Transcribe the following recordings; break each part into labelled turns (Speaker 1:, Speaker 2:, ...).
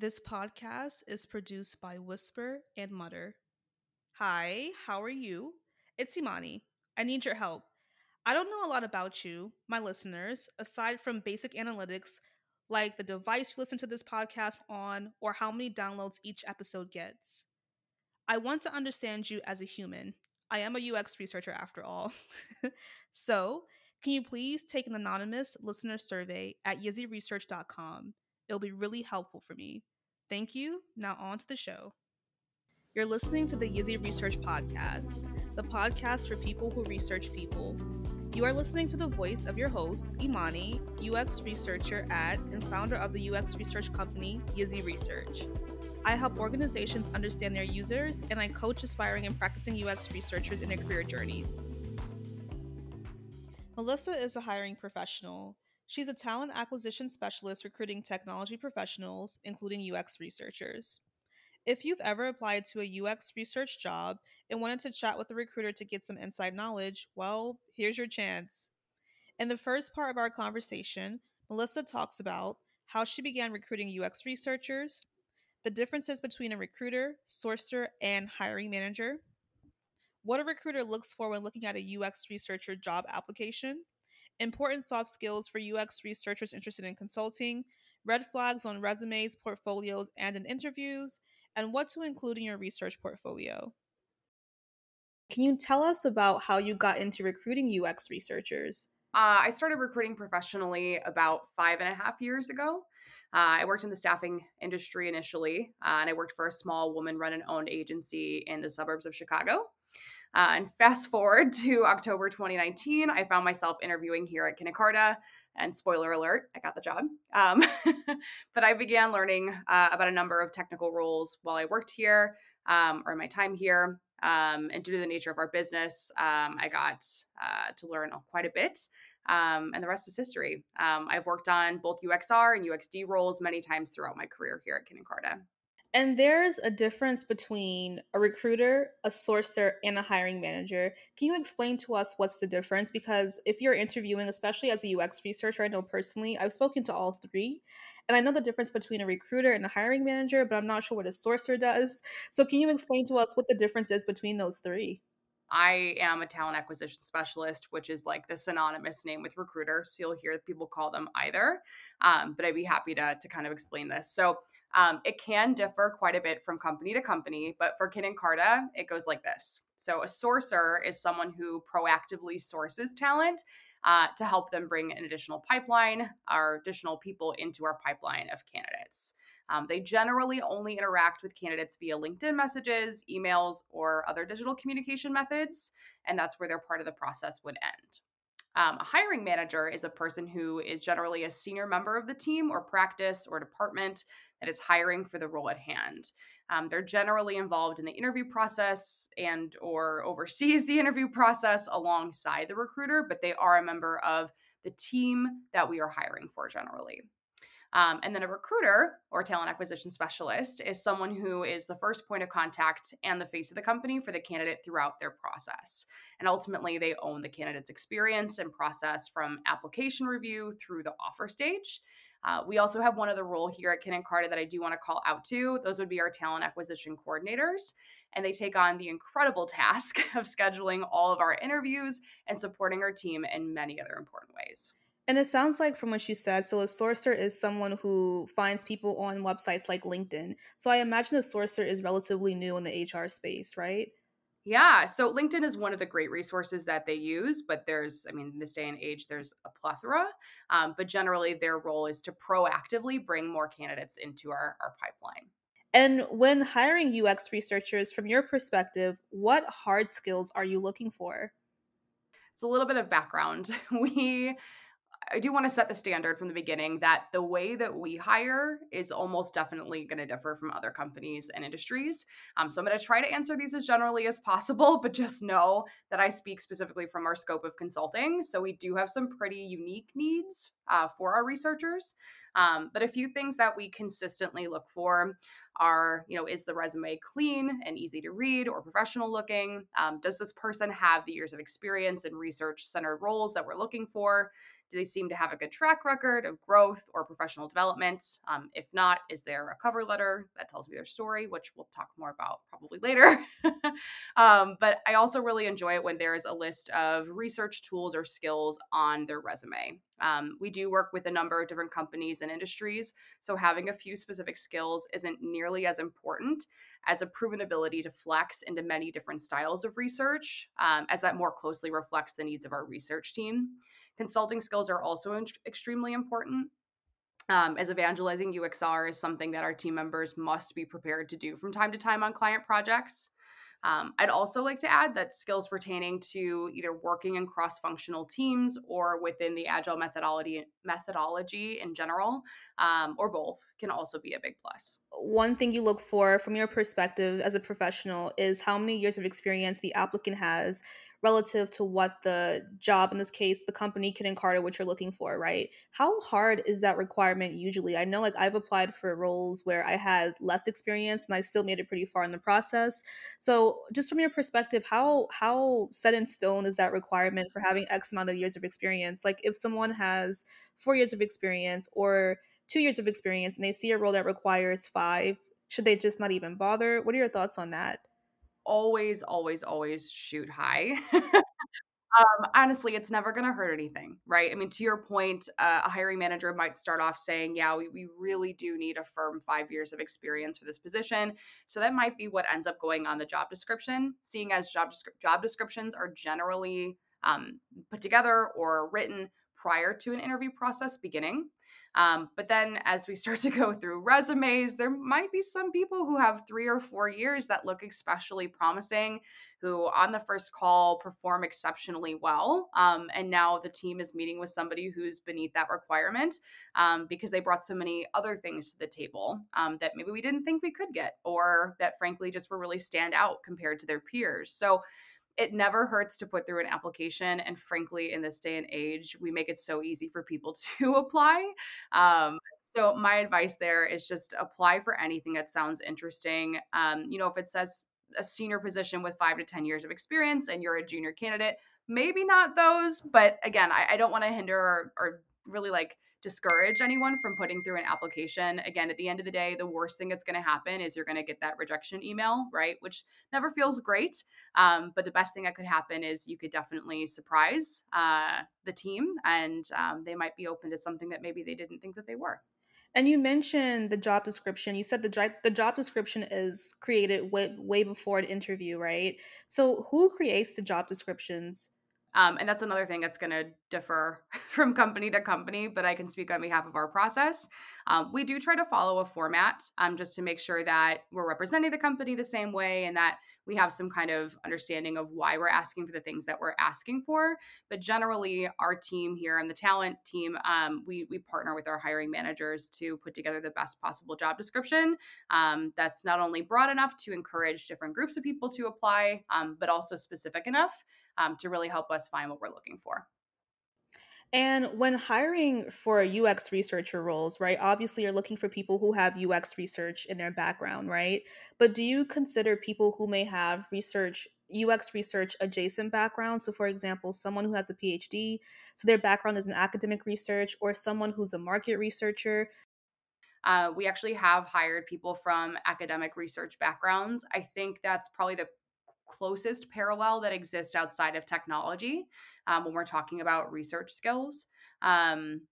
Speaker 1: This podcast is produced by Whisper and Mutter. Hi, how are you? It's Imani. I need your help. I don't know a lot about you, my listeners, aside from basic analytics like the device you listen to this podcast on or how many downloads each episode gets. I want to understand you as a human. I am a UX researcher after all. so, can you please take an anonymous listener survey at yizzyresearch.com? It'll be really helpful for me. Thank you. Now, on to the show. You're listening to the Yizzy Research Podcast, the podcast for people who research people. You are listening to the voice of your host, Imani, UX researcher at and founder of the UX research company, Yizzy Research. I help organizations understand their users, and I coach aspiring and practicing UX researchers in their career journeys. Melissa is a hiring professional. She's a talent acquisition specialist recruiting technology professionals, including UX researchers. If you've ever applied to a UX research job and wanted to chat with a recruiter to get some inside knowledge, well, here's your chance. In the first part of our conversation, Melissa talks about how she began recruiting UX researchers, the differences between a recruiter, sourcer, and hiring manager, what a recruiter looks for when looking at a UX researcher job application, important soft skills for UX researchers interested in consulting, red flags on resumes, portfolios, and in interviews, and what to include in your research portfolio. Can you tell us about how you got into recruiting UX researchers?
Speaker 2: Uh, I started recruiting professionally about five and a half years ago. Uh, I worked in the staffing industry initially, uh, and I worked for a small woman run and owned agency in the suburbs of Chicago. Uh, and fast forward to October 2019, I found myself interviewing here at Kin + And spoiler alert, I got the job. Um, but I began learning uh, about a number of technical roles while I worked here um, or my time here. Um, and due to the nature of our business, um, I got uh, to learn quite a bit. Um, and the rest is history. Um, I've worked on both UXR and UXD roles many times throughout my career here at Kin + Carta.
Speaker 1: And there's a difference between a recruiter, a sourcer, and a hiring manager. Can you explain to us what's the difference? Because if you're interviewing, especially as a UX researcher, I know personally, I've spoken to all three, and I know the difference between a recruiter and a hiring manager, but I'm not sure what a sourcer does. So, can you explain to us what the difference is between those three?
Speaker 2: I am a talent acquisition specialist, which is like the synonymous name with recruiter. So you'll hear people call them either. Um, but I'd be happy to, to kind of explain this. So um, it can differ quite a bit from company to company, but for Kin and + Carta, it goes like this. So a sourcer is someone who proactively sources talent uh, to help them bring an additional pipeline or additional people into our pipeline of candidates. Um, they generally only interact with candidates via LinkedIn messages, emails, or other digital communication methods, and that's where their part of the process would end. Um, a hiring manager is a person who is generally a senior member of the team or practice or department that is hiring for the role at hand. Um, they're generally involved in the interview process and or oversees the interview process alongside the recruiter, but they are a member of the team that we are hiring for generally. Um, and then a recruiter or talent acquisition specialist is someone who is the first point of contact and the face of the company for the candidate throughout their process. And ultimately, they own the candidate's experience and process from application review through the offer stage. Uh, we also have one other role here at Kin + Carta that I do want to call out to. Those would be our talent acquisition coordinators. And they take on the incredible task of scheduling all of our interviews and supporting our team in many other important ways.
Speaker 1: And it sounds like from what you said, so a sourcer is someone who finds people on websites like LinkedIn. So I imagine a sourcer is relatively new in the HR space, right?
Speaker 2: Yeah. So LinkedIn is one of the great resources that they use, but there's, I mean, in this day and age, there's a plethora. Um, but generally, their role is to proactively bring more candidates into our, our pipeline.
Speaker 1: And when hiring UX researchers, from your perspective, what hard skills are you looking for?
Speaker 2: It's a little bit of background. We I do want to set the standard from the beginning that the way that we hire is almost definitely going to differ from other companies and industries. Um, so I'm going to try to answer these as generally as possible, but just know that I speak specifically from our scope of consulting. So we do have some pretty unique needs uh, for our researchers. Um, but a few things that we consistently look for are, you know, is the resume clean and easy to read or professional looking? Um, does this person have the years of experience in research centered roles that we're looking for? Do they seem to have a good track record of growth or professional development? Um, if not, is there a cover letter that tells me their story, which we'll talk more about probably later? um, but I also really enjoy it when there is a list of research tools or skills on their resume. Um, we do work with a number of different companies and industries, so having a few specific skills isn't nearly as important as a proven ability to flex into many different styles of research, um, as that more closely reflects the needs of our research team. Consulting skills are also in- extremely important. Um, as evangelizing UXR is something that our team members must be prepared to do from time to time on client projects. Um, I'd also like to add that skills pertaining to either working in cross-functional teams or within the agile methodology methodology in general, um, or both, can also be a big plus.
Speaker 1: One thing you look for from your perspective as a professional is how many years of experience the applicant has relative to what the job in this case the company Kin + Carta what you're looking for right? How hard is that requirement usually? I know like i've applied for roles where i had less experience and i still made it pretty far in the process. So just from your perspective how how set in stone is that requirement for having x amount of years of experience? Like if someone has four years of experience or two years of experience and they see a role that requires five should they just not even bother? What are your thoughts on that
Speaker 2: always, always, always shoot high. um, honestly, it's never going to hurt anything, right? I mean, to your point, uh, a hiring manager might start off saying, Yeah, we, we really do need a firm five years of experience for this position. So that might be what ends up going on the job description, seeing as job, job descriptions are generally um, put together or written prior to an interview process beginning. Um, but then as we start to go through resumes, there might be some people who have three or four years that look especially promising, who on the first call perform exceptionally well. Um, and now the team is meeting with somebody who's beneath that requirement um, because they brought so many other things to the table um, that maybe we didn't think we could get, or that frankly just were really stand out compared to their peers. So it never hurts to put through an application. And frankly, in this day and age, we make it so easy for people to apply. Um, so my advice there is just apply for anything that sounds interesting. Um, you know, if it says a senior position with five to 10 years of experience and you're a junior candidate, maybe not those. But again, I, I don't want to hinder or, or really like discourage anyone from putting through an application. Again, at the end of the day, the worst thing that's going to happen is you're going to get that rejection email, right? Which never feels great. Um, but the best thing that could happen is you could definitely surprise uh, the team and um, they might be open to something that maybe they didn't think that they were.
Speaker 1: And you mentioned the job description. You said the job the job description is created way, way before an interview, right? So who creates the job descriptions?
Speaker 2: Um, and that's another thing that's going to differ from company to company, but I can speak on behalf of our process. Um, we do try to follow a format um, just to make sure that we're representing the company the same way and that we have some kind of understanding of why we're asking for the things that we're asking for. But generally, our team here and the talent team, um, we, we partner with our hiring managers to put together the best possible job description um, that's not only broad enough to encourage different groups of people to apply, um, but also specific enough um, to really help us find what we're looking for.
Speaker 1: And when hiring for UX researcher roles, right, obviously you're looking for people who have UX research in their background, right? But do you consider people who may have research, UX research adjacent background? So, for example, someone who has a PhD, so their background is in academic research, or someone who's a market researcher.
Speaker 2: Uh, we actually have hired people from academic research backgrounds. I think that's probably the closest parallel that exists outside of technology um, when we're talking about research skills. Um,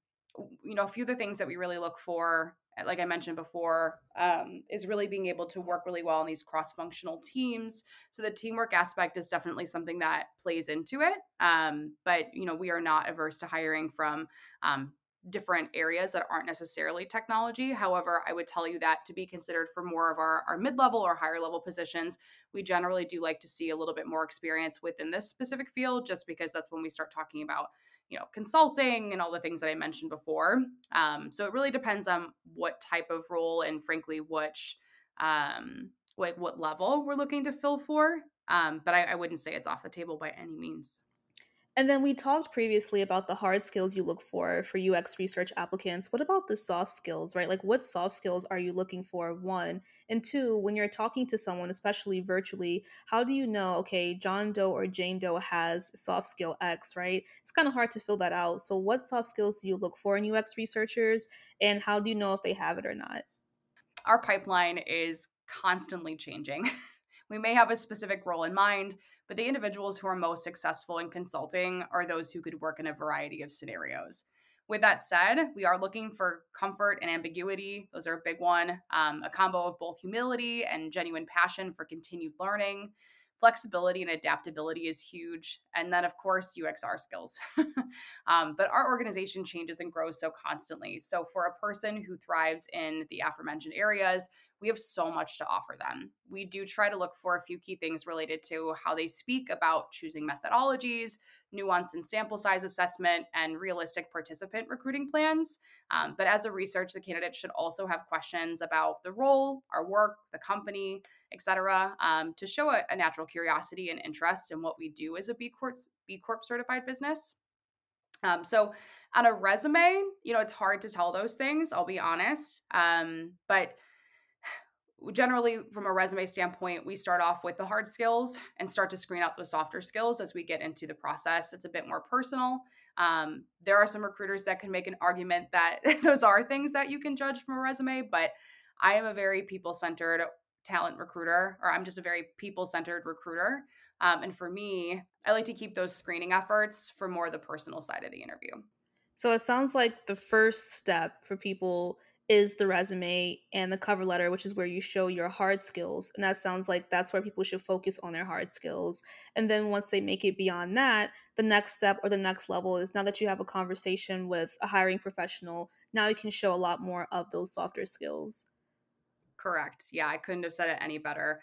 Speaker 2: you know, a few of the things that we really look for, eh, like I mentioned before, um, is really being able to work really well in these cross functional teams. So the teamwork aspect is definitely something that plays into it. Um, but, you know, we are not averse to hiring from um, different areas that aren't necessarily technology. However, I would tell you that to be considered for more of our, our mid level or higher level positions, we generally do like to see a little bit more experience within this specific field, just because that's when we start talking about you know consulting and all the things that i mentioned before. Um, so it really depends on what type of role and frankly which um, what, what level we're looking to fill for. Um, but I, I wouldn't say it's off the table by any means
Speaker 1: And then we talked previously about the hard skills you look for for UX research applicants. What about the soft skills, right? Like, what soft skills are you looking for? One. And two, when you're talking to someone, especially virtually, how do you know, okay, John Doe or Jane Doe has soft skill X, right? It's kind of hard to fill that out. So, what soft skills do you look for in UX researchers? And how do you know if they have it or not?
Speaker 2: Our pipeline is constantly changing. we may have a specific role in mind, but the individuals who are most successful in consulting are those who could work in a variety of scenarios. With that said, we are looking for comfort and ambiguity. Those are a big one. Um, a combo of both humility and genuine passion for continued learning. Flexibility and adaptability is huge. And then, of course, UXR skills. um, but our organization changes and grows so constantly. So, for a person who thrives in the aforementioned areas, we have so much to offer them. We do try to look for a few key things related to how they speak about choosing methodologies, nuance and sample size assessment, and realistic participant recruiting plans. Um, but as a research, the candidate should also have questions about the role, our work, the company, etc., um, to show a, a, natural curiosity and interest in what we do as a B Corp, B Corp certified business. Um, so on a resume, you know, it's hard to tell those things, I'll be honest. Um, but generally from a resume standpoint we start off with the hard skills and start to screen out the softer skills as we get into the process. It's a bit more personal. Um, there are some recruiters that can make an argument that those are things that you can judge from a resume but i am a very people-centered talent recruiter or i'm just a very people-centered recruiter. Um, and for me i like to keep those screening efforts for more the personal side of the interview.
Speaker 1: So it sounds like the first step for people is the resume and the cover letter, which is where you show your hard skills. And that sounds like that's where people should focus on their hard skills. And then once they make it beyond that, the next step or the next level is now that you have a conversation with a hiring professional, now you can show a lot more of those softer skills.
Speaker 2: Correct. Yeah, I couldn't have said it any better.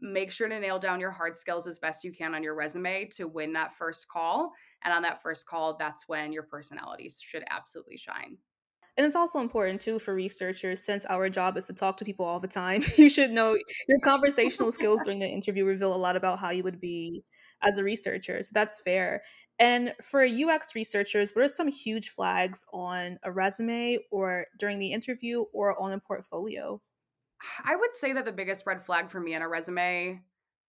Speaker 2: Make sure to nail down your hard skills as best you can on your resume to win that first call. And on that first call, that's when your personalities should absolutely shine.
Speaker 1: And it's also important too for researchers, since our job is to talk to people all the time. You should know your conversational skills during the interview reveal a lot about how you would be as a researcher. So that's fair. And for UX researchers, what are some huge flags on a resume or during the interview or on a portfolio?
Speaker 2: I would say that the biggest red flag for me on a resume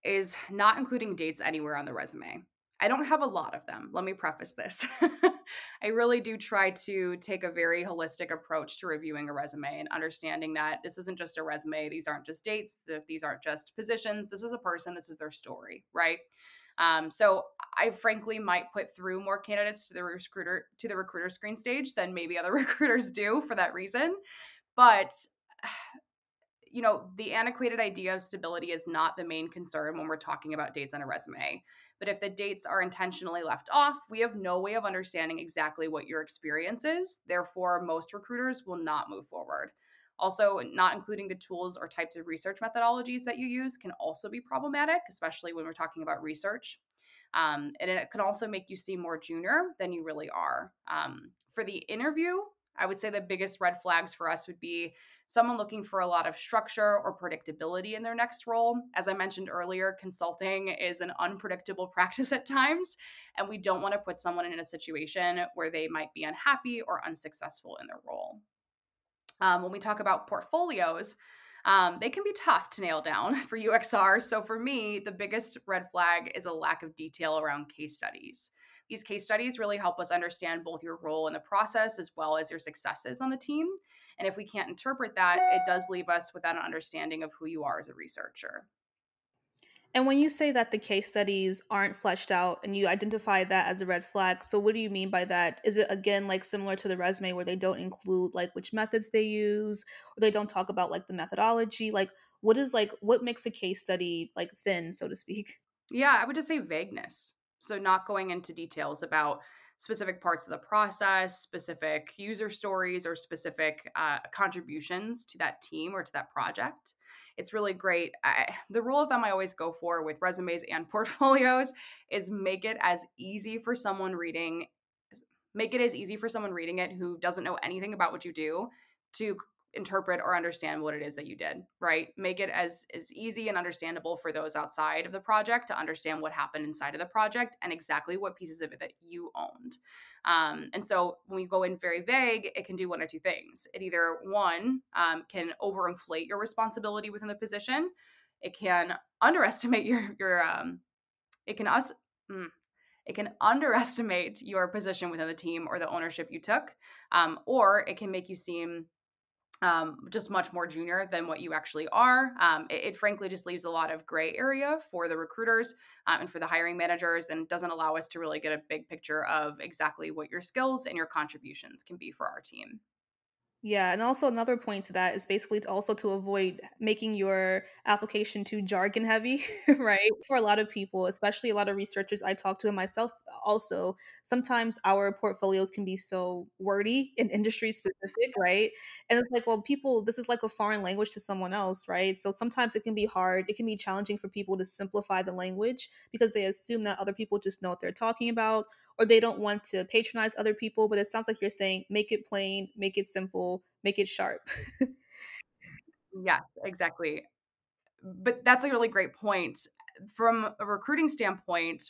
Speaker 2: is not including dates anywhere on the resume. I don't have a lot of them. Let me preface this. I really do try to take a very holistic approach to reviewing a resume and understanding that this isn't just a resume. These aren't just dates. These aren't just positions. This is a person. This is their story, right? Um, so I frankly might put through more candidates to the recruiter to the recruiter screen stage than maybe other recruiters do for that reason. But you know, the antiquated idea of stability is not the main concern when we're talking about dates on a resume. But if the dates are intentionally left off, we have no way of understanding exactly what your experience is. Therefore, most recruiters will not move forward. Also, not including the tools or types of research methodologies that you use can also be problematic, especially when we're talking about research. Um, and it can also make you seem more junior than you really are. Um, for the interview, I would say the biggest red flags for us would be someone looking for a lot of structure or predictability in their next role. As I mentioned earlier, consulting is an unpredictable practice at times, and we don't want to put someone in a situation where they might be unhappy or unsuccessful in their role. Um, when we talk about portfolios, um, they can be tough to nail down for UXR. So for me, the biggest red flag is a lack of detail around case studies. These case studies really help us understand both your role in the process as well as your successes on the team. And if we can't interpret that, it does leave us without an understanding of who you are as a researcher.
Speaker 1: And when you say that the case studies aren't fleshed out and you identify that as a red flag, so what do you mean by that? Is it again like similar to the resume where they don't include like which methods they use or they don't talk about like the methodology? Like what is like what makes a case study like thin, so to speak?
Speaker 2: Yeah, I would just say vagueness. So not going into details about specific parts of the process, specific user stories, or specific uh, contributions to that team or to that project. It's really great. I, the rule of thumb I always go for with resumes and portfolios is make it as easy for someone reading, make it as easy for someone reading it who doesn't know anything about what you do to interpret or understand what it is that you did right? Make it as as easy and understandable for those outside of the project to understand what happened inside of the project and exactly what pieces of it that you owned. Um, and so when we go in very vague it can do one or two things. It either one um, can overinflate your responsibility within the position. It can underestimate your your um, it can us mm, it can underestimate your position within the team or the ownership you took, um, or it can make you seem um, just much more junior than what you actually are. Um, it, it, frankly just leaves a lot of gray area for the recruiters um, and for the hiring managers and doesn't allow us to really get a big picture of exactly what your skills and your contributions can be for our team.
Speaker 1: Yeah, and also another point to that is basically to also to avoid making your application too jargon heavy, right? For a lot of people, especially a lot of researchers I talk to and myself also, sometimes our portfolios can be so wordy and industry specific, right? And it's like, well, people, this is like a foreign language to someone else, right? So sometimes it can be hard, it can be challenging for people to simplify the language because they assume that other people just know what they're talking about or they don't want to patronize other people. But it sounds like you're saying make it plain, make it simple, make it sharp.
Speaker 2: yes, exactly. But that's a really great point. From a recruiting standpoint,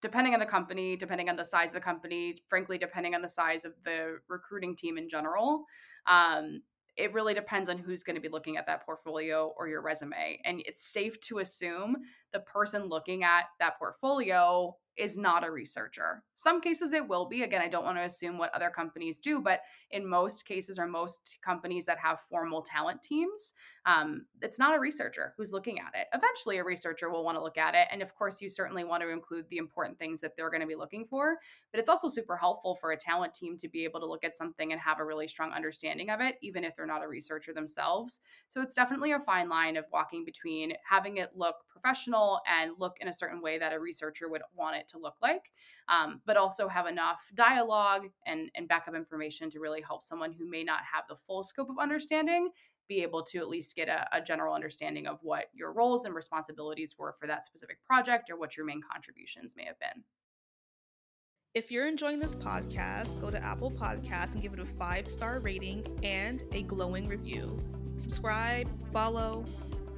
Speaker 2: depending on the company, depending on the size of the company, frankly, depending on the size of the recruiting team in general, um, it really depends on who's going to be looking at that portfolio or your resume. And it's safe to assume the person looking at that portfolio is not a researcher. Some cases it will be. Again, I don't want to assume what other companies do, but in most cases or most companies that have formal talent teams, um, it's not a researcher who's looking at it. Eventually, a researcher will want to look at it. And of course, you certainly want to include the important things that they're going to be looking for. But it's also super helpful for a talent team to be able to look at something and have a really strong understanding of it, even if they're not a researcher themselves. So it's definitely a fine line of walking between having it look professional and look in a certain way that a researcher would want it to look like, um, but also have enough dialogue and, and backup information to really help someone who may not have the full scope of understanding be able to at least get a, a general understanding of what your roles and responsibilities were for that specific project or what your main contributions may have been.
Speaker 1: If you're enjoying this podcast, go to Apple Podcasts and give it a five star rating and a glowing review. Subscribe, follow,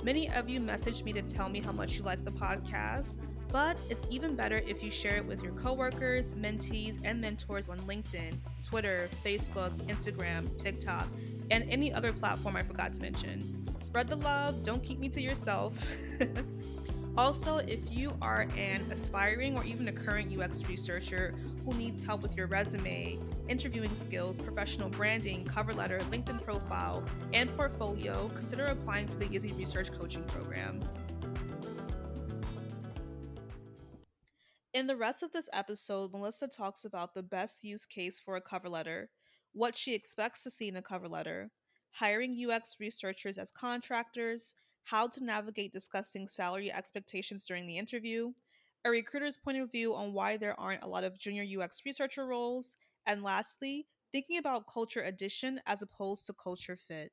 Speaker 1: Many of you messaged me to tell me how much you like the podcast, but it's even better if you share it with your coworkers, mentees, and mentors on LinkedIn, Twitter, Facebook, Instagram, TikTok, and any other platform I forgot to mention. Spread the love, don't keep me to yourself. also, if you are an aspiring or even a current UX researcher who needs help with your resume, interviewing skills, professional branding, cover letter, LinkedIn profile, and portfolio, consider applying for the Yizzy Research Coaching Program. In the rest of this episode, Melissa talks about the best use case for a cover letter, what she expects to see in a cover letter, hiring UX researchers as contractors, how to navigate discussing salary expectations during the interview, a recruiter's point of view on why there aren't a lot of junior UX researcher roles, and lastly, thinking about culture addition as opposed to culture fit.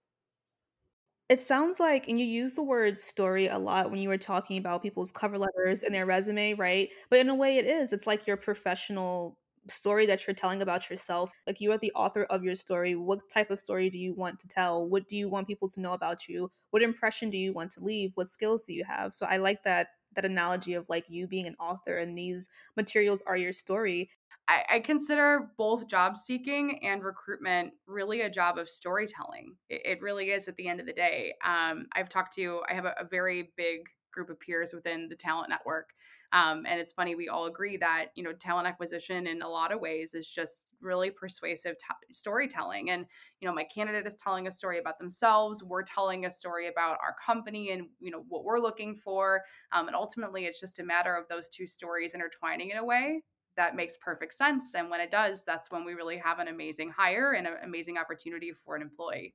Speaker 1: It sounds like, and you use the word story a lot when you were talking about people's cover letters and their resume, right? But in a way, it is. It's like your professional story that you're telling about yourself. Like you are the author of your story. What type of story do you want to tell? What do you want people to know about you? What impression do you want to leave? What skills do you have? So I like that that analogy of like you being an author and these materials are your story.
Speaker 2: I, I consider both job seeking and recruitment really a job of storytelling. It, it really is at the end of the day. Um, I've talked to, I have a, a very big group of peers within the talent network. Um, and it's funny, we all agree that, you know, talent acquisition in a lot of ways is just really persuasive t- storytelling. And, you know, my candidate is telling a story about themselves. We're telling a story about our company and, you know, what we're looking for. Um, and ultimately, it's just a matter of those two stories intertwining in a way that makes perfect sense. And when it does, that's when we really have an amazing hire and an amazing opportunity for an employee.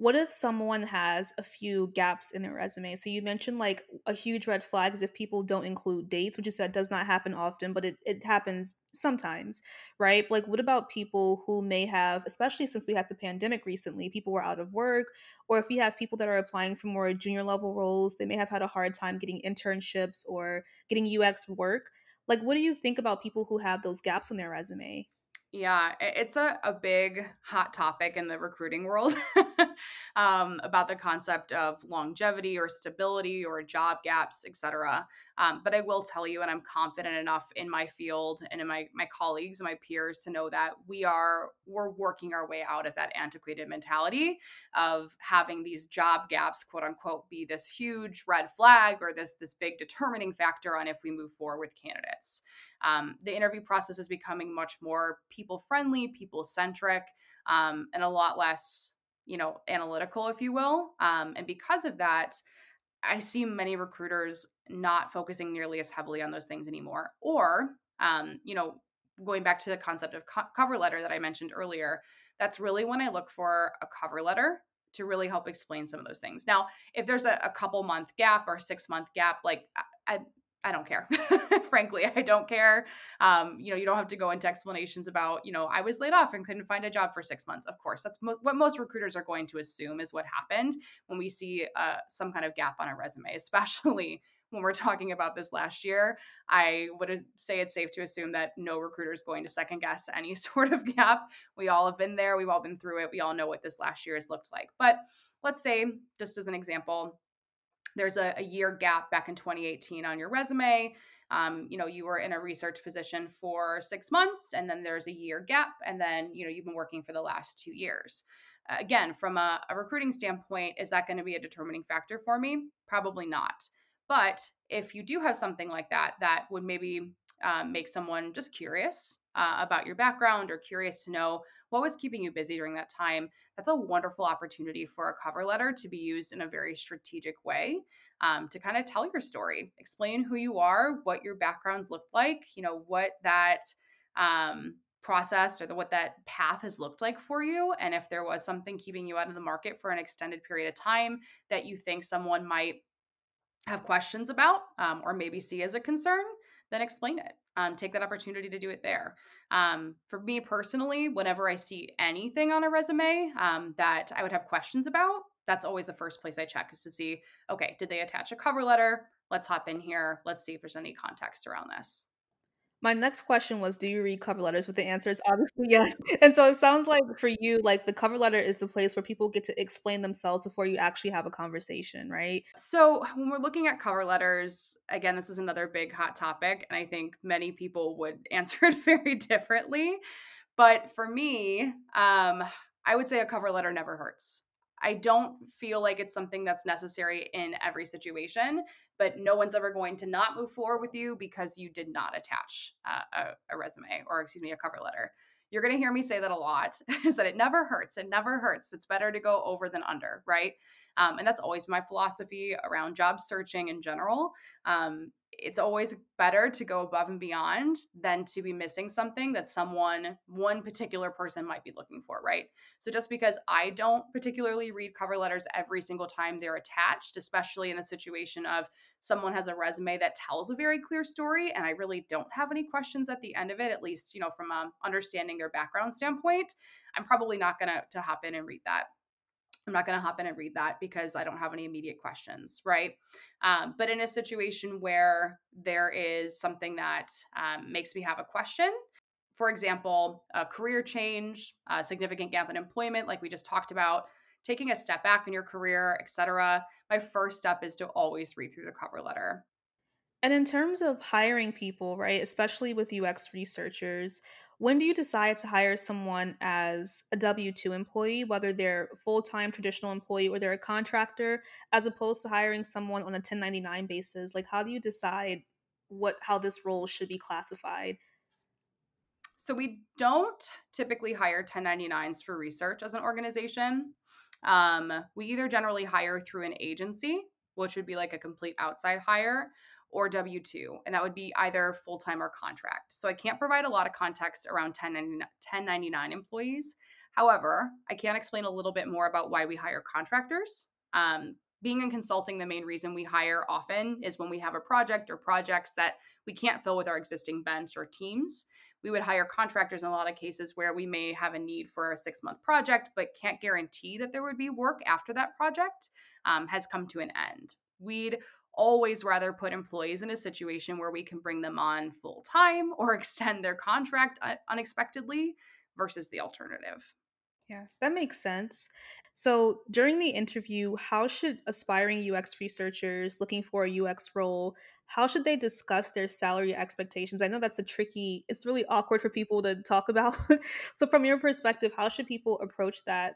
Speaker 1: What if someone has a few gaps in their resume? So you mentioned like a huge red flag is if people don't include dates, which you said does not happen often, but it, it happens sometimes, right? Like what about people who may have, especially since we had the pandemic recently, people were out of work, or if you have people that are applying for more junior level roles, they may have had a hard time getting internships or getting UX work like, what do you think about people who have those gaps on their resume?
Speaker 2: Yeah, it's a, a big hot topic in the recruiting world um, about the concept of longevity or stability or job gaps, etc. Um, but I will tell you, and I'm confident enough in my field and in my my colleagues and my peers to know that we are we're working our way out of that antiquated mentality of having these job gaps, quote unquote, be this huge red flag or this this big determining factor on if we move forward with candidates. Um, the interview process is becoming much more people friendly, people centric, um, and a lot less, you know, analytical, if you will. Um, and because of that, I see many recruiters not focusing nearly as heavily on those things anymore. Or, um, you know, going back to the concept of co- cover letter that I mentioned earlier, that's really when I look for a cover letter to really help explain some of those things. Now, if there's a, a couple month gap or six month gap, like I, I don't care. Frankly, I don't care. Um, you know, you don't have to go into explanations about, you know, I was laid off and couldn't find a job for six months. Of course, that's mo- what most recruiters are going to assume is what happened when we see uh, some kind of gap on a resume, especially when we're talking about this last year. I would say it's safe to assume that no recruiter is going to second guess any sort of gap. We all have been there. We've all been through it. We all know what this last year has looked like. But let's say, just as an example, there's a, a year gap back in 2018 on your resume. Um, you know, you were in a research position for six months, and then there's a year gap, and then you know you've been working for the last two years. Uh, again, from a, a recruiting standpoint, is that going to be a determining factor for me? Probably not. But if you do have something like that, that would maybe um, make someone just curious uh, about your background or curious to know what was keeping you busy during that time, that's a wonderful opportunity for a cover letter to be used in a very strategic way um, to kind of tell your story, explain who you are, what your backgrounds look like, you know, what that um, process or the, what that path has looked like for you. And if there was something keeping you out of the market for an extended period of time that you think someone might have questions about um, or maybe see as a concern, then explain it um, take that opportunity to do it there. Um, for me personally, whenever I see anything on a resume um, that I would have questions about, that's always the first place I check is to see, okay, did they attach a cover letter? Let's hop in here. Let's see if there's any context around this.
Speaker 1: My next question was, do you read cover letters with the answers? Obviously, yes. And so it sounds like for you, like the cover letter is the place where people get to explain themselves before you actually have a conversation, right?
Speaker 2: So when we're looking at cover letters, again, this is another big hot topic, and I think many people would answer it very differently. But for me, um, I would say a cover letter never hurts. I don't feel like it's something that's necessary in every situation, but no one's ever going to not move forward with you because you did not attach uh, a, a resume or, excuse me, a cover letter. You're going to hear me say that a lot is that it never hurts. It never hurts. It's better to go over than under, right? Um, and that's always my philosophy around job searching in general. Um, it's always better to go above and beyond than to be missing something that someone one particular person might be looking for right so just because i don't particularly read cover letters every single time they're attached especially in the situation of someone has a resume that tells a very clear story and i really don't have any questions at the end of it at least you know from um, understanding their background standpoint i'm probably not going to to hop in and read that I'm not going to hop in and read that because I don't have any immediate questions, right? Um, but in a situation where there is something that um, makes me have a question, for example, a career change, a significant gap in employment, like we just talked about, taking a step back in your career, etc. My first step is to always read through the cover letter.
Speaker 1: And in terms of hiring people, right, especially with UX researchers, when do you decide to hire someone as a W 2 employee, whether they're full time traditional employee or they're a contractor, as opposed to hiring someone on a 1099 basis? Like, how do you decide what how this role should be classified?
Speaker 2: So, we don't typically hire 1099s for research as an organization. Um, we either generally hire through an agency, which would be like a complete outside hire, or W 2, and that would be either full time or contract. So I can't provide a lot of context around 1099 employees. However, I can explain a little bit more about why we hire contractors. Um, being in consulting, the main reason we hire often is when we have a project or projects that we can't fill with our existing bench or teams. We would hire contractors in a lot of cases where we may have a need for a six month project, but can't guarantee that there would be work after that project um, has come to an end. We'd always rather put employees in a situation where we can bring them on full time or extend their contract unexpectedly versus the alternative.
Speaker 1: Yeah, that makes sense. So, during the interview, how should aspiring UX researchers looking for a UX role, how should they discuss their salary expectations? I know that's a tricky, it's really awkward for people to talk about. so, from your perspective, how should people approach that?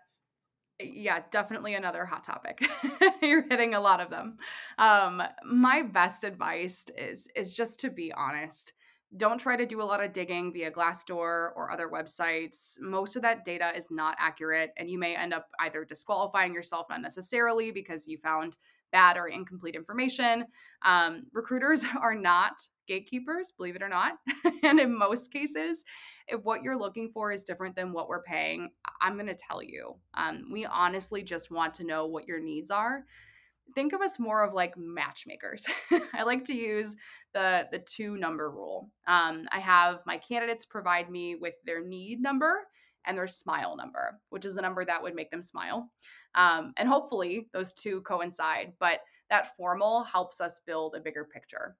Speaker 2: Yeah, definitely another hot topic. You're hitting a lot of them. Um, my best advice is is just to be honest don't try to do a lot of digging via Glassdoor or other websites. Most of that data is not accurate, and you may end up either disqualifying yourself not necessarily because you found bad or incomplete information. Um, recruiters are not gatekeepers, believe it or not. and in most cases, if what you're looking for is different than what we're paying, I'm going to tell you. Um, we honestly just want to know what your needs are think of us more of like matchmakers. I like to use the the two number rule. Um, I have my candidates provide me with their need number and their smile number, which is the number that would make them smile. Um, and hopefully those two coincide, but that formal helps us build a bigger picture.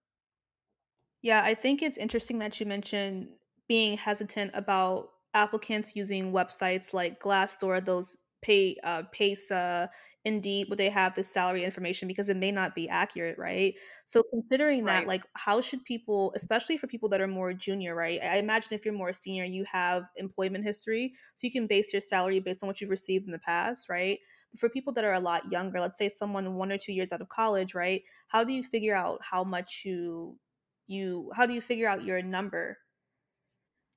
Speaker 1: Yeah, I think it's interesting that you mentioned being hesitant about applicants using websites like Glassdoor, those pay uh, Paysa, Indeed, would they have the salary information because it may not be accurate, right? So considering that,
Speaker 2: Right.
Speaker 1: like, how should people, especially for people that are more junior, right? I imagine if you're more senior, you have employment history, so you can base your salary based on what you've received in the past, right? But for people that are a lot younger, let's say someone one or two years out of college, right? How do you figure out how much you you how do you figure out your number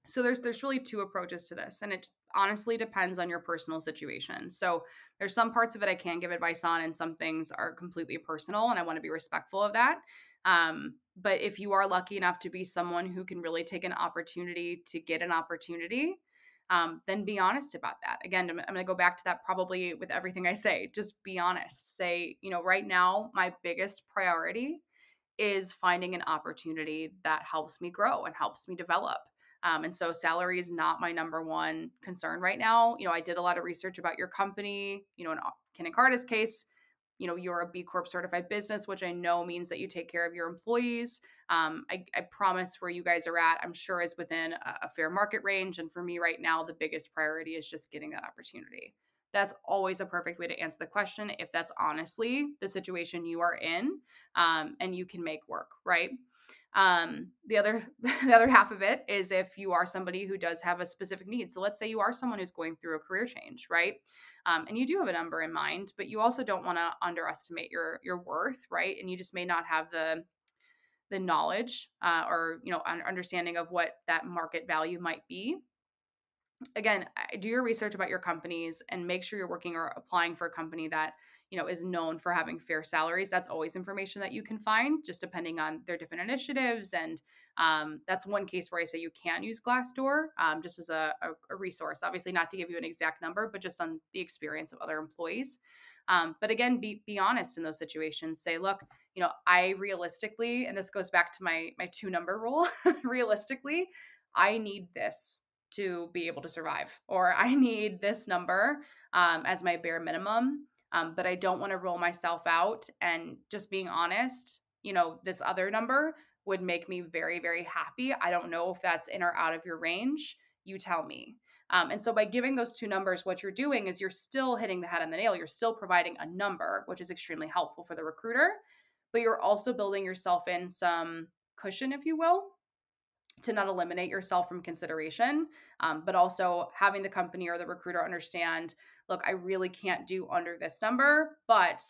Speaker 2: So there's there's really two approaches to this and it honestly depends on your personal situation. So there's some parts of it I can give advice on and some things are completely personal and I want to be respectful of that. Um, but if you are lucky enough to be someone who can really take an opportunity to get an opportunity, um, then be honest about that. Again, I'm, I'm going to go back to that probably with everything I say. Just be honest. Say, you know, right now, my biggest priority is finding an opportunity that helps me grow and helps me develop. Um, and so salary is not my number one concern right now. You know, I did a lot of research about your company. You know, in Kin and Carta's case, you know, you're a B Corp certified business, which I know means that you take care of your employees. Um, I, I, promise where you guys are at, I'm sure is within a, a fair market range. And for me right now, the biggest priority is just getting that opportunity. That's always a perfect way to answer the question if that's honestly the situation you are in um, and you can make work, right? Um, the other the other half of it is if you are somebody who does have a specific need. So let's say you are someone who's going through a career change, right? Um, and you do have a number in mind, but you also don't want to underestimate your your worth, right? And you just may not have the the knowledge uh, or you know understanding of what that market value might be again do your research about your companies and make sure you're working or applying for a company that you know is known for having fair salaries. That's always information that you can find just depending on their different initiatives and um, that's one case where i say you can use glassdoor um, just as a, a, a, resource. Obviously not to give you an exact number but just on the experience of other employees. Um, but again be, be honest in those situations. Say look you know i realistically and this goes back to my my two number rule realistically i need this to be able to survive or i need this number um, as my bare minimum um, but I don't want to roll myself out. And just being honest, you know, this other number would make me very, very happy. I don't know if that's in or out of your range. You tell me. Um, and so by giving those two numbers, what you're doing is you're still hitting the head on the nail. You're still providing a number, which is extremely helpful for the recruiter, but you're also building yourself in some cushion, if you will, to not eliminate yourself from consideration, um, but also having the company or the recruiter understand look, I really can't do under this number, but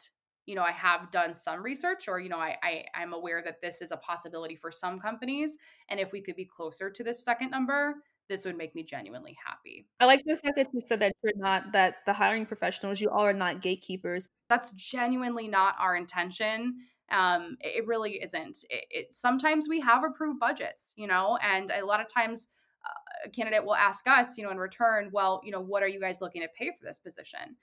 Speaker 2: you know, I have done some research or, you know, I, I I'm aware that this is a possibility for some companies. And if we could be closer to this second number, this would make me genuinely happy.
Speaker 1: I like the fact that you said that you're not that the hiring professionals, you all are not gatekeepers.
Speaker 2: That's genuinely not our intention. Um, it really isn't. It, it, sometimes we have approved budgets, you know, and a lot of times a candidate will ask us, you know, in return, well, you know, what are you guys looking to pay for this position?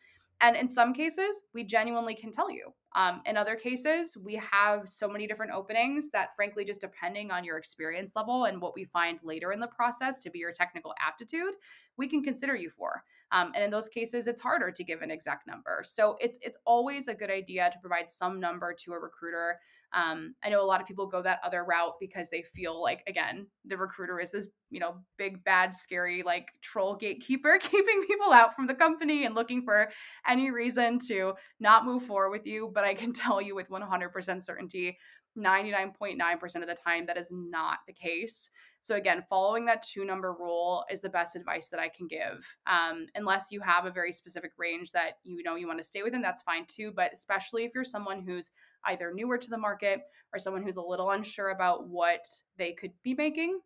Speaker 2: And in some cases, we genuinely can tell you. Um, in other cases, we have so many different openings that, frankly, just depending on your experience level and what we find later in the process to be your technical aptitude, we can consider you for. Um, and in those cases, it's harder to give an exact number. So it's it's always a good idea to provide some number to a recruiter. Um, I know a lot of people go that other route because they feel like again the recruiter is this you know big bad scary like troll gatekeeper keeping people out from the company and looking for any reason to not move forward with you. But I can tell you with 100% certainty 99.9% of the time that is not the case. So again following that two number rule is the best advice that i can give. Um, unless you have a very specific range that you know you want to stay within that's fine too. But especially if you're someone who's either newer to the market or someone who's a little unsure about what they could be making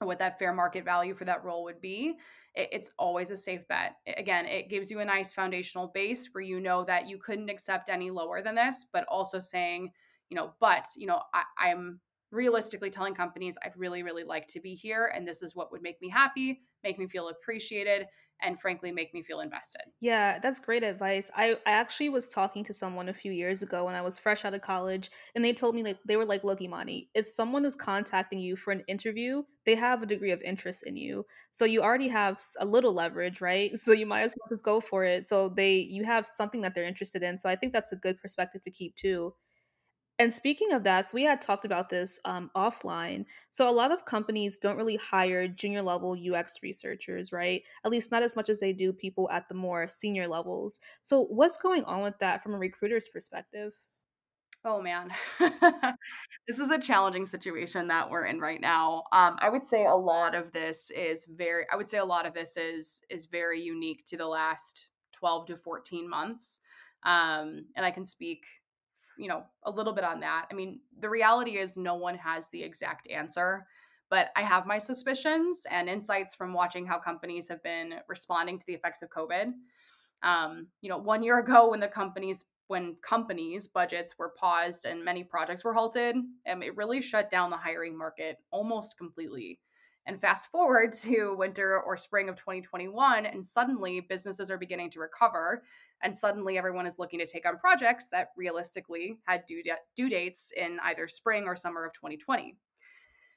Speaker 2: or what that fair market value for that role would be it's always a safe bet. Again, it gives you a nice foundational base where you know that you couldn't accept any lower than this, but also saying, you know, but, you know, I, I'm realistically telling companies I'd really, really like to be here. And this is what would make me happy, make me feel appreciated, and frankly, make me feel invested.
Speaker 1: Yeah, that's great advice. I, I actually was talking to someone a few years ago when I was fresh out of college, and they told me like they were like, "Look, Imani, if someone is contacting you for an interview, they have a degree of interest in you, so you already have a little leverage, right? So you might as well just go for it. So they you have something that they're interested in. So I think that's a good perspective to keep too. And speaking of that, so we had talked about this um, offline. So a lot of companies don't really hire junior level UX researchers, right? At least not as much as they do people at the more senior levels. So what's going on with that from a recruiter's perspective?
Speaker 2: Oh man, this is a challenging situation that we're in right now. Um, I would say a lot of this is very. I would say a lot of this is is very unique to the last twelve to fourteen months. Um, and I can speak you know, a little bit on that. I mean, the reality is no one has the exact answer, but I have my suspicions and insights from watching how companies have been responding to the effects of COVID. Um, you know, one year ago when the companies when companies budgets were paused and many projects were halted, um, it really shut down the hiring market almost completely. And fast forward to winter or spring of 2021, and suddenly businesses are beginning to recover. And suddenly everyone is looking to take on projects that realistically had due, de- due dates in either spring or summer of 2020.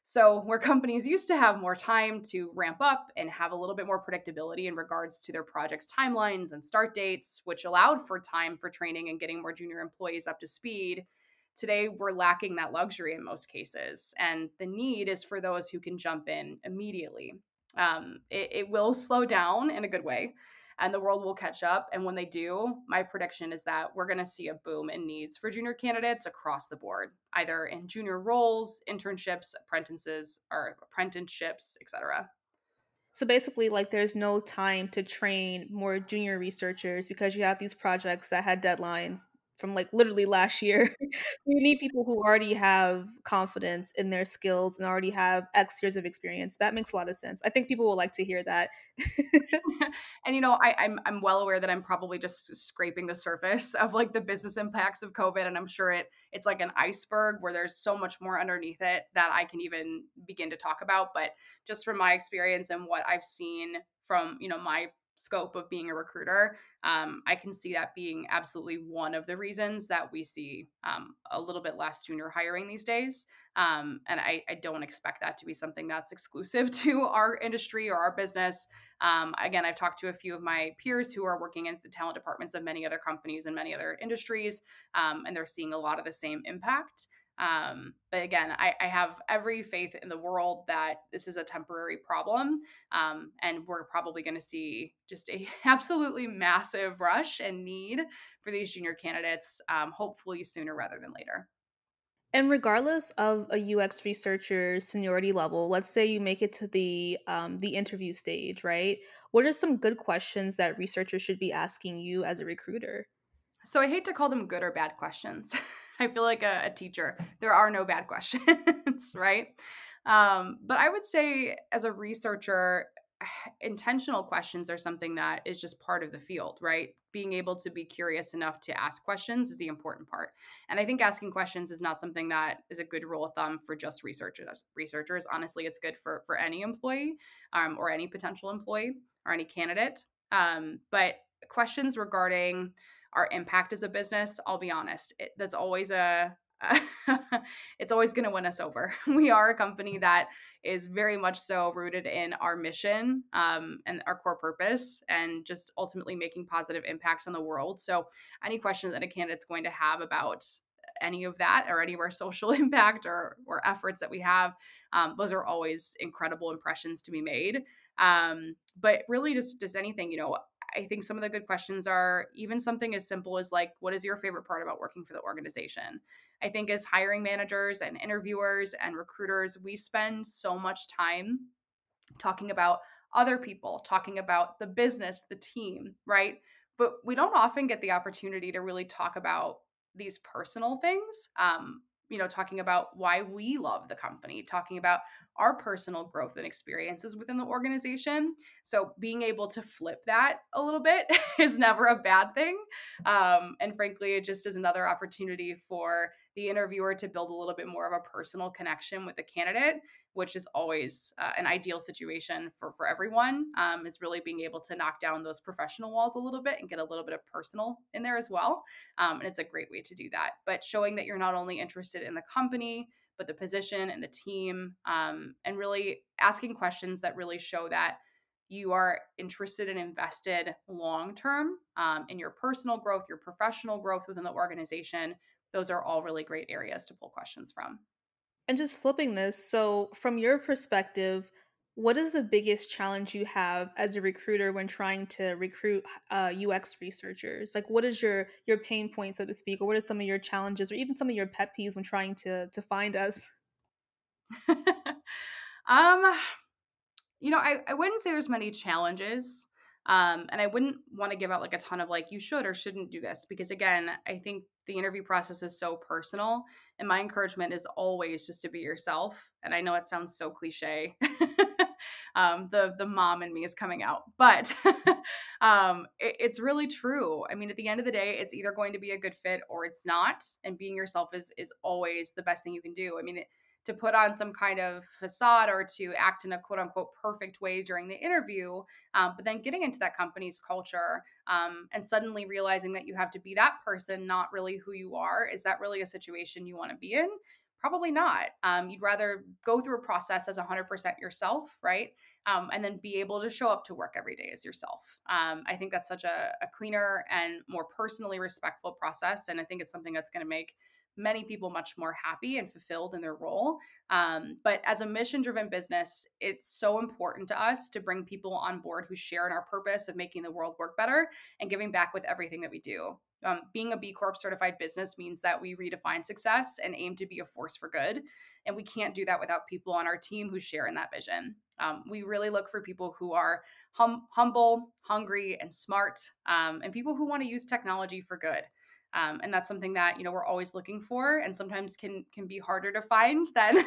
Speaker 2: So, where companies used to have more time to ramp up and have a little bit more predictability in regards to their projects' timelines and start dates, which allowed for time for training and getting more junior employees up to speed, Today, we're lacking that luxury in most cases, and the need is for those who can jump in immediately. Um, it, it will slow down in a good way, and the world will catch up. And when they do, my prediction is that we're going to see a boom in needs for junior candidates across the board, either in junior roles, internships, apprentices, or apprenticeships, etc.
Speaker 1: So basically, like, there's no time to train more junior researchers because you have these projects that had deadlines from like literally last year. you need people who already have confidence in their skills and already have X years of experience. That makes a lot of sense. I think people will like to hear that.
Speaker 2: and you know, I, I'm I'm well aware that I'm probably just scraping the surface of like the business impacts of COVID, and I'm sure it it's like an iceberg where there's so much more underneath it that I can even begin to talk about. But just from my experience and what I've seen from you know my scope of being a recruiter, um, I can see that being absolutely one of the reasons that we see um, a little bit less junior hiring these days. Um, and I, I, don't expect that to be something that's exclusive to our industry or our business. Um, again, I've talked to a few of my peers who are working in the talent departments of many other companies and many other industries, um, and they're seeing a lot of the same impact. Um, but again, I, I, have every faith in the world that this is a temporary problem, um, and we're probably going to see just a absolutely massive rush and need for these junior candidates, um, hopefully sooner rather than later.
Speaker 1: And regardless of a UX researcher's seniority level, let's say you make it to the um, the interview stage, right? What are some good questions that researchers should be asking you as a recruiter?
Speaker 2: So I hate to call them good or bad questions. I feel like a, a teacher. There are no bad questions, right? Um, but I would say, as a researcher, intentional questions are something that is just part of the field, right? Being able to be curious enough to ask questions is the important part. And I think asking questions is not something that is a good rule of thumb for just researchers. Researchers, honestly, it's good for for any employee um, or any potential employee or any candidate. Um, but questions regarding our impact as a business, I'll be honest, it, that's always a it's always going to win us over. We are a company that is very much so rooted in our mission um, and our core purpose and just ultimately making positive impacts on the world. So, any questions that a candidate's going to have about any of that or any of our social impact or, or efforts that we have, um, those are always incredible impressions to be made. Um, but really, just just anything, you know, I think some of the good questions are even something as simple as like, what is your favorite part about working for the organization? I think as hiring managers and interviewers and recruiters, we spend so much time talking about other people, talking about the business, the team, right? But we don't often get the opportunity to really talk about these personal things. Um, you know, talking about why we love the company, talking about our personal growth and experiences within the organization. So being able to flip that a little bit is never a bad thing. Um, and frankly, it just is another opportunity for the interviewer to build a little bit more of a personal connection with the candidate which is always uh, an ideal situation for for everyone um, is really being able to knock down those professional walls a little bit and get a little bit of personal in there as well um, and it's a great way to do that. But showing that you're not only interested in the company but the position and the team um, and really asking questions that really show that you are interested and invested long term um, in your personal growth your professional growth within the organization those are all really great areas to pull questions from
Speaker 1: and just flipping this, so from your perspective, what is the biggest challenge you have as a recruiter when trying to recruit uh, UX researchers? Like, what is your your pain point, so to speak, or what are some of your challenges, or even some of your pet peeves when trying to to find us?
Speaker 2: um, you know, I I wouldn't say there's many challenges. Um, and I wouldn't want to give out like a ton of like, you should or shouldn't do this because, again, I think the interview process is so personal. And my encouragement is always just to be yourself. And I know it sounds so cliche. um, the the mom in me is coming out, but um, it, it's really true. I mean, at the end of the day, it's either going to be a good fit or it's not. And being yourself is is always the best thing you can do. I mean, it, to put on some kind of facade or to act in a quote unquote perfect way during the interview, um, but then getting into that company's culture um, and suddenly realizing that you have to be that person, not really who you are. Is that really a situation you want to be in? Probably not. Um, you'd rather go through a process as 100% yourself, right? Um, and then be able to show up to work every day as yourself. Um, I think that's such a, a cleaner and more personally respectful process. And I think it's something that's going to make many people much more happy and fulfilled in their role. Um, but as a mission driven business, it's so important to us to bring people on board who share in our purpose of making the world work better and giving back with everything that we do. Um, being a B Corp certified business means that we redefine success and aim to be a force for good. And we can't do that without people on our team who share in that vision. Um, we really look for people who are hum- humble, hungry, and smart, um, and people who want to use technology for good. Um, and that's something that you know we're always looking for and sometimes can can be harder to find than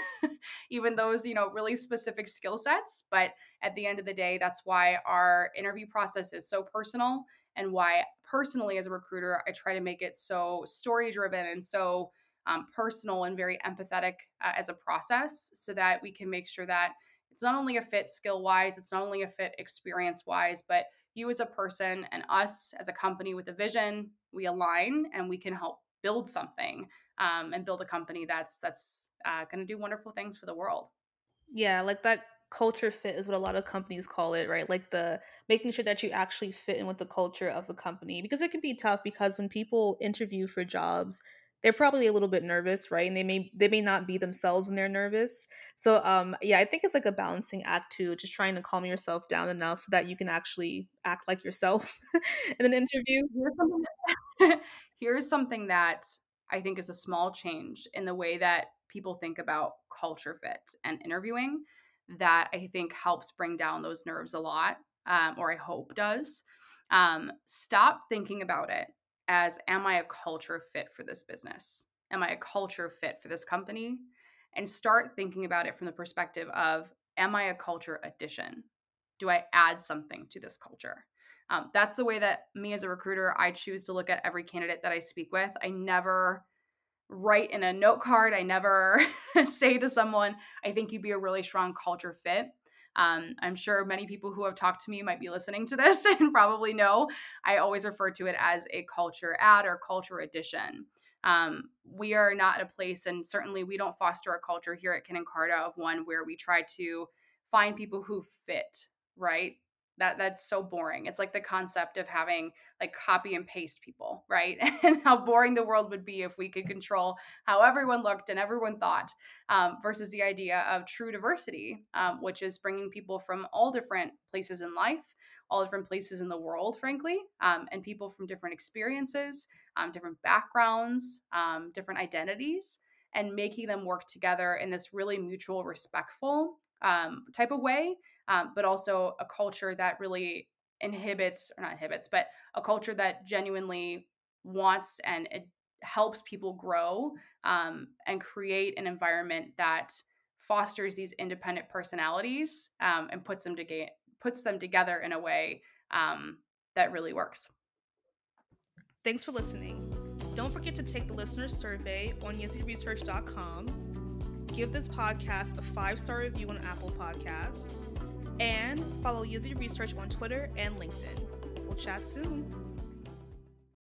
Speaker 2: even those you know really specific skill sets but at the end of the day that's why our interview process is so personal and why personally as a recruiter i try to make it so story driven and so um, personal and very empathetic uh, as a process so that we can make sure that it's not only a fit skill wise it's not only a fit experience wise but you as a person and us as a company with a vision we align and we can help build something um, and build a company that's that's uh, going to do wonderful things for the world.
Speaker 1: Yeah like that culture fit is what a lot of companies call it right? Like the making sure that you actually fit in with the culture of the company because it can be tough because when people interview for jobs they're probably a little bit nervous, right? And they may they may not be themselves when they're nervous. So um yeah, I think it's like a balancing act too, just trying to calm yourself down enough so that you can actually act like yourself in an interview.
Speaker 2: Here's something, that, here's something that I think is a small change in the way that people think about culture fit and interviewing that I think helps bring down those nerves a lot, um, or I hope does. Um, stop thinking about it as am I a culture fit for this business? Am I a culture fit for this company? And start thinking about it from the perspective of am I a culture addition? Do I add something to this culture? Um, that's the way that me as a recruiter, I choose to look at every candidate that I speak with. I never write in a note card, I never say to someone, I think you'd be a really strong culture fit. Um, I'm sure many people who have talked to me might be listening to this and probably know I always refer to it as a culture ad or culture addition. Um, we are not a place, and certainly we don't foster a culture here at Kin Carta of one where we try to find people who fit, right? That that's so boring. It's like the concept of having like copy and paste people right? And how boring the world would be if we could control how everyone looked and everyone thought um, versus the idea of true diversity um, which is bringing people from all different places in life all different places in the world frankly um, and people from different experiences um, different backgrounds um, different identities and making them work together in this really mutual respectful um, type of way um, but also a culture that really inhibits or not inhibits, but a culture that genuinely wants and it helps people grow um, and create an environment that fosters these independent personalities um, and puts them to ga- puts them together in a way um, that really works.
Speaker 1: Thanks for listening. Don't forget to take the listener survey on YizzyResearch.com. Give this podcast a five star review on Apple Podcasts and follow Yizzy Research on Twitter and LinkedIn. We'll chat soon.